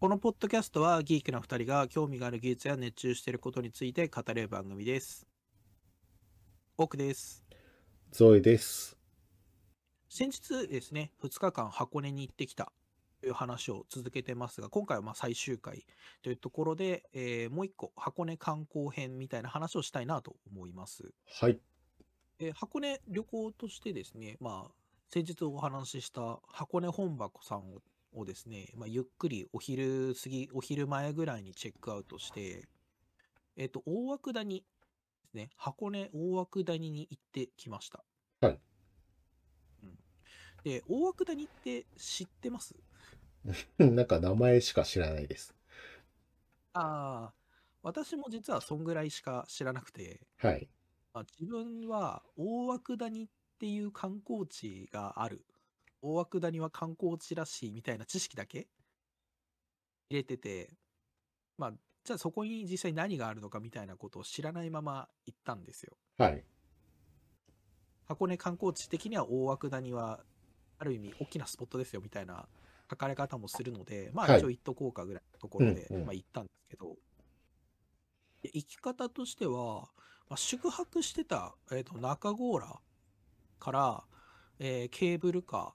このポッドキャストはギークな2人が興味がある技術や熱中していることについて語れる番組です。奥です。ゾエです。先日ですね、2日間箱根に行ってきたという話を続けてますが、今回はまあ最終回というところで、えーもう一個箱根観光編みたいな話をしたいなと思います。はい。えー箱根旅行としてですね、まあ、先日お話しした箱根本箱さんををですね、まあ、ゆっくりお昼過ぎ、お昼前ぐらいにチェックアウトして、えっ、と、大涌谷ですね、箱根大涌谷に行ってきました。はい。うん、で、大涌谷って知ってます？なんか名前しか知らないです。ああ、私も実はそんぐらいしか知らなくて、はい。まあ、自分は大涌谷っていう観光地がある。大涌谷は観光地らしいみたいな知識だけ入れてて、まあ、じゃあそこに実際何があるのかみたいなことを知らないまま行ったんですよ。はい。箱根観光地的には大涌谷はある意味大きなスポットですよみたいな書かれ方もするので、まはいあ一応行っとこうかぐらいのところで、まあ行ったんですけど、で行き方としては、まあ、宿泊してた、えー、と中郷浦から、えーケーブルカ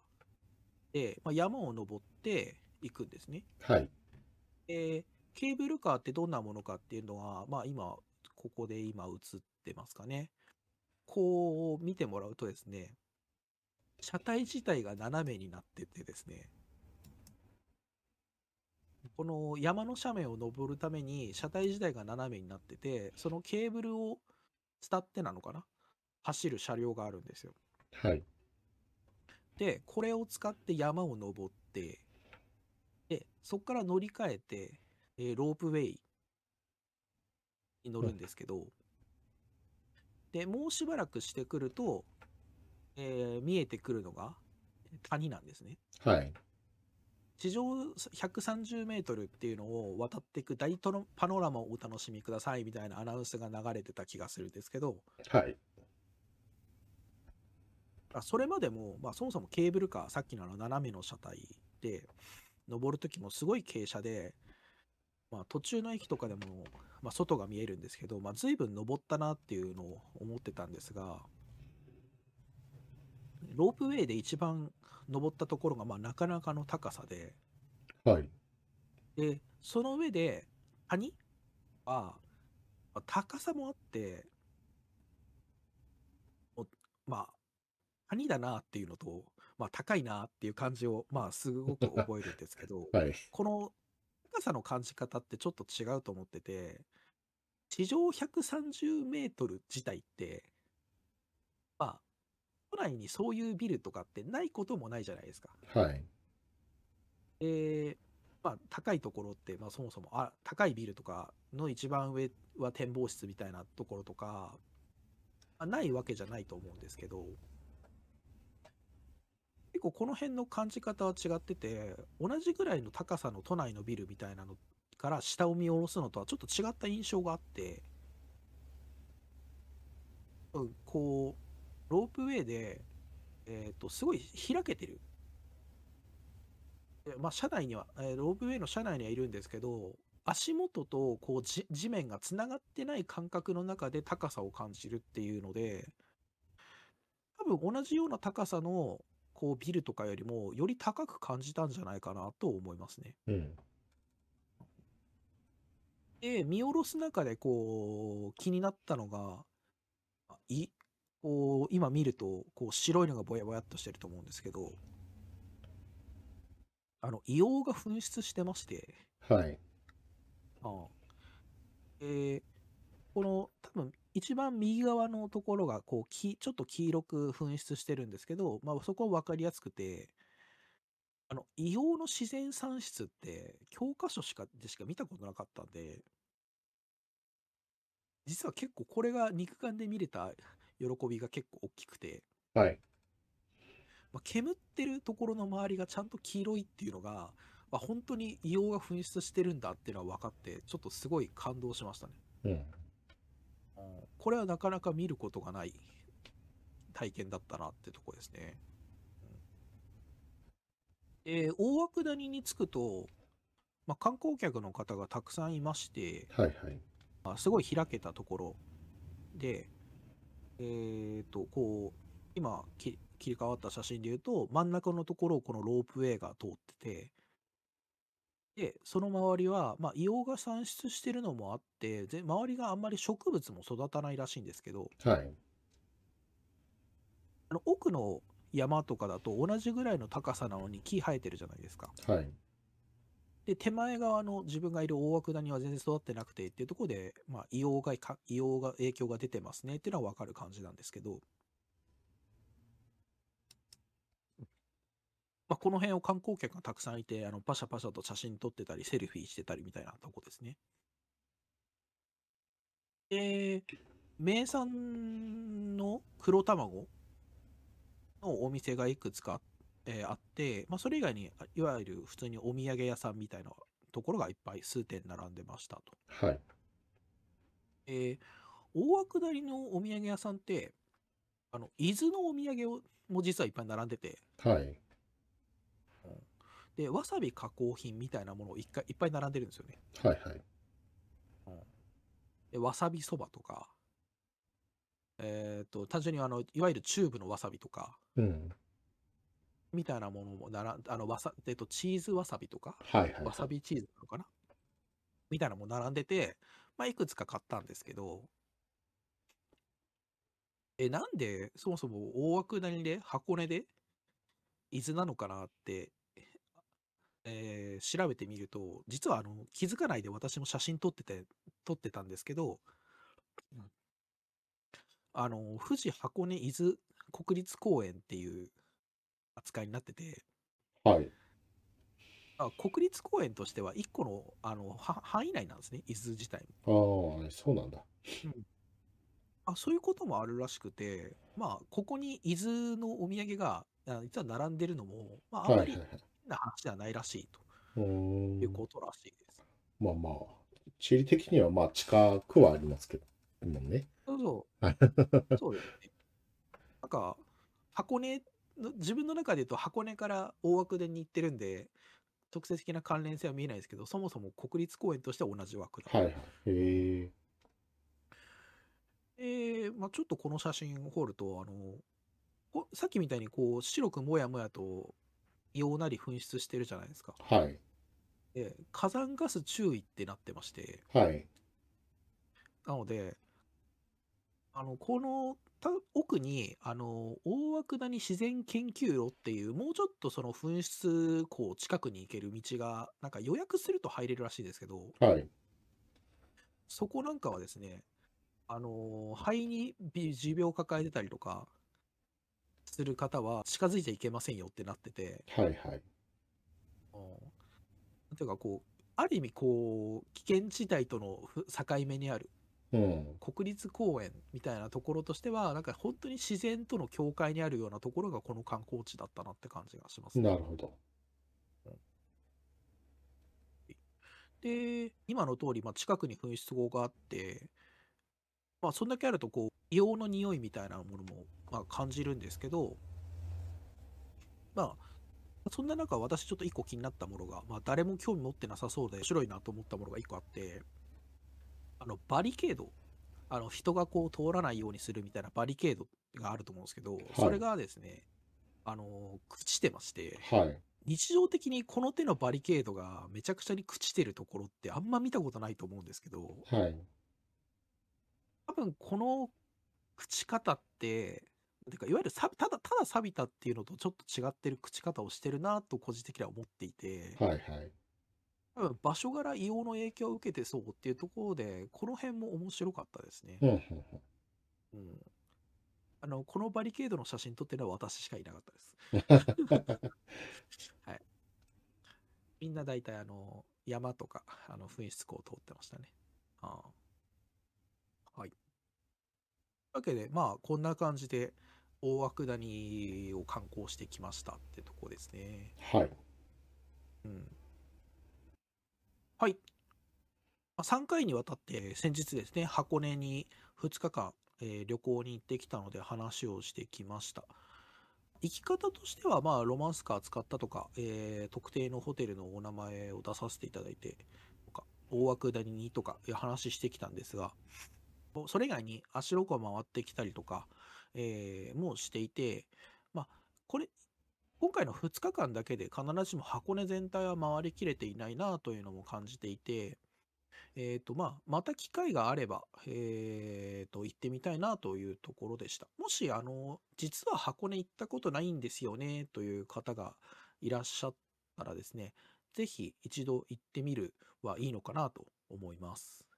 まあ、山を登って行くんですね。はい。でケーブルカーってどんなものかっていうのは、まあ今、ここで今映ってますかね。こう見てもらうとですね、車体自体が斜めになっててですね、この山の斜面を登るために車体自体が斜めになってて、そのケーブルを伝ってなのかな？走る車両があるんですよ。はい。で、これを使って山を登って、で、そこから乗り換えて、えーロープウェイに乗るんですけど、で、もうしばらくしてくると、えー見えてくるのが谷なんですね。はい。地上130メートルっていうのを渡っていく大トロパノラマをお楽しみくださいみたいなアナウンスが流れてた気がするんですけど、はい。あそれまでも、まあ、そもそもケーブルカー、さっきのあの斜めの車体で登るときもすごい傾斜で、まあ、途中の駅とかでも、まあ、外が見えるんですけど、まあ、随分登ったなっていうのを思ってたんですが、ロープウェイで一番登ったところが、まあ、なかなかの高さで、はい。で、その上で谷は、まあ高さもあって、おまあ、谷だなっていうのと、まあ、高いなっていう感じを、まあ、すごく覚えるんですけど、はい。この高さの感じ方ってちょっと違うと思ってて、地上130メートル自体って、まあ、都内にそういうビルとかってないこともないじゃないですか。はい。で、まあ、高いところって、まあ、そもそもあ高いビルとかの一番上は展望室みたいなところとか、まあないわけじゃないと思うんですけど結構この辺の感じ方は違ってて同じぐらいの高さの都内のビルみたいなのから下を見下ろすのとはちょっと違った印象があって、うん、こうロープウェイで、えー、とすごい開けてる。まあ、車内には、えロープウェイの車内にはいるんですけど、足元とこうじ地面がつながってない感覚の中で高さを感じるっていうので、多分同じような高さのこうビルとかよりもより高く感じたんじゃないかなと思いますね。うん。で、見下ろす中でこう気になったのが、あいこう今見るとこう白いのがぼやぼやっとしてると思うんですけど、あの硫黄が噴出してまして、はい。ああえーこの多分一番右側のところがこうきちょっと黄色く噴出してるんですけど、まあ、そこは分かりやすくてあの硫黄の自然産出って教科書しかでしか見たことなかったんで実は結構これが肉眼で見れた喜びが結構大きくて、はい。まあ、煙ってるところの周りがちゃんと黄色いっていうのが、まあ、本当に硫黄が噴出してるんだっていうのは分かってちょっとすごい感動しましたね。うん。うんこれはなかなか見ることがない体験だったなってとこですね。うんえー大涌谷に着くと、まあ、観光客の方がたくさんいまして、はいはい。まあすごい開けたところで、えっ、と、こう、今き切り替わった写真で言うと、真ん中のところをこのロープウェイが通ってて、で、その周りは、まあ、硫黄が産出してるのもあって、で周りがあんまり植物も育たないらしいんですけど、はい。あの奥の山とかだと同じぐらいの高さなのに木生えてるじゃないですか。はい。で、手前側の自分がいる大涌谷は全然育ってなくてっていうところで、まあ、硫黄がか、硫黄が影響が出てますねっていうのはわかる感じなんですけど、まあ、この辺を観光客がたくさんいて、あのパシャパシャと写真撮ってたり、セルフィーしてたりみたいなとこですね。で、名産の黒卵のお店がいくつかえーあって、まあ、それ以外にあいわゆる普通にお土産屋さんみたいなところがいっぱい数店並んでましたと。はい。えー大涌谷のお土産屋さんって、あの伊豆のお土産をも実はいっぱい並んでて、はい。で、わさび加工品みたいなものをいっかいいっぱい並んでるんですよね。はいはい。でわさびそばとか、えっ、と、単純にあの、いわゆるチューブのわさびとか、うん。みたいなものもなら、あの、わさ、えっと、チーズわさびとか、はいはい。わさびチーズなのかなみたいなのも並んでて、まあ、いくつか買ったんですけど、え、なんで、そもそも大涌谷で、箱根で、伊豆なのかなって、えー調べてみると、実はあの気づかないで私も写真撮ってて、撮ってたんですけど、うんあの、富士箱根伊豆国立公園っていう扱いになってて、はい。あ国立公園としては1個のあのは範囲内なんですね、伊豆自体も。ああ、そうなんだ。あそういうこともあるらしくて、まあ、ここに伊豆のお土産があ実は並んでるのも、まあ、あんまりはいはいはい。変な話ではないらしいということらしいです。まあまあ、地理的にはまあ近くはありますけど、もんね。そうそう、そうですね。なんか、箱根の、自分の中で言うと箱根から大涌谷に行ってるんで、直接的な関連性は見えないですけど、そもそも国立公園としては同じ枠だ。はいはい。へえ。えーまあ、ちょっとこの写真を掘ると、あの、こさっきみたいにこう白くもやもやと硫黄なり噴出してるじゃないですか。はい。で、火山ガス注意ってなってまして、はい。なので、あの、このた奥に、あの、大涌谷自然研究路っていう、もうちょっとその噴出口近くに行ける道が、なんか予約すると入れるらしいですけど、はい。そこなんかはですね、あのー肺にび持病を抱えてたりとかする方は近づいちゃいけませんよってなってて、はいはい。うんなんていうかこう、ある意味こう、危険地帯とのふ境目にあるうん。国立公園みたいなところとしては、なんか本当に自然との境界にあるようなところがこの観光地だったなって感じがしますね。なるほど。で、今の通り、まあ、近くに噴出口があって、まあ、そんだけあると、こう、硫黄の匂いみたいなものも、まあ、感じるんですけど、まあ、そんな中、私ちょっと一個気になったものが、まあ、誰も興味持ってなさそうで、面白いなと思ったものが一個あって、あの、バリケード、あの、人がこう通らないようにするみたいなバリケードがあると思うんですけど、それがですね、あの、朽ちてまして、はい。日常的にこの手のバリケードがめちゃくちゃに朽ちてるところってあんま見たことないと思うんですけど、はい。多分この朽ち方って、てかいわゆるさただただ錆びたっていうのとちょっと違ってる朽ち方をしてるなと個人的には思っていて、はいはい。多分場所柄硫黄の影響を受けてそうっていうところで、この辺も面白かったですね。うんうんうん。うんあのこのバリケードの写真撮ってるのは私しかいなかったです。はい。みんな大体あの山とかあの噴出口を通ってましたね。ああはい。というわけで、まあこんな感じで大涌谷を観光してきましたってとこですね。はい。うん。はい。3回にわたって先日ですね、箱根に2日間、えー旅行に行ってきたので話をしてきました。行き方としては、まあ、ロマンスカー使ったとか、えー特定のホテルのお名前を出させていただいて、とか大涌谷にとかいう話してきたんですが、それ以外に足ロコ回ってきたりとか、えーもしていて、まあ、これ、今回の2日間だけで必ずしも箱根全体は回りきれていないなというのも感じていて、えっと、まあ、また機会があれば、えっと、行ってみたいなというところでした。もし、あの、実は箱根行ったことないんですよね、という方がいらっしゃったらですね、ぜひ一度行ってみるはいいのかなと思います。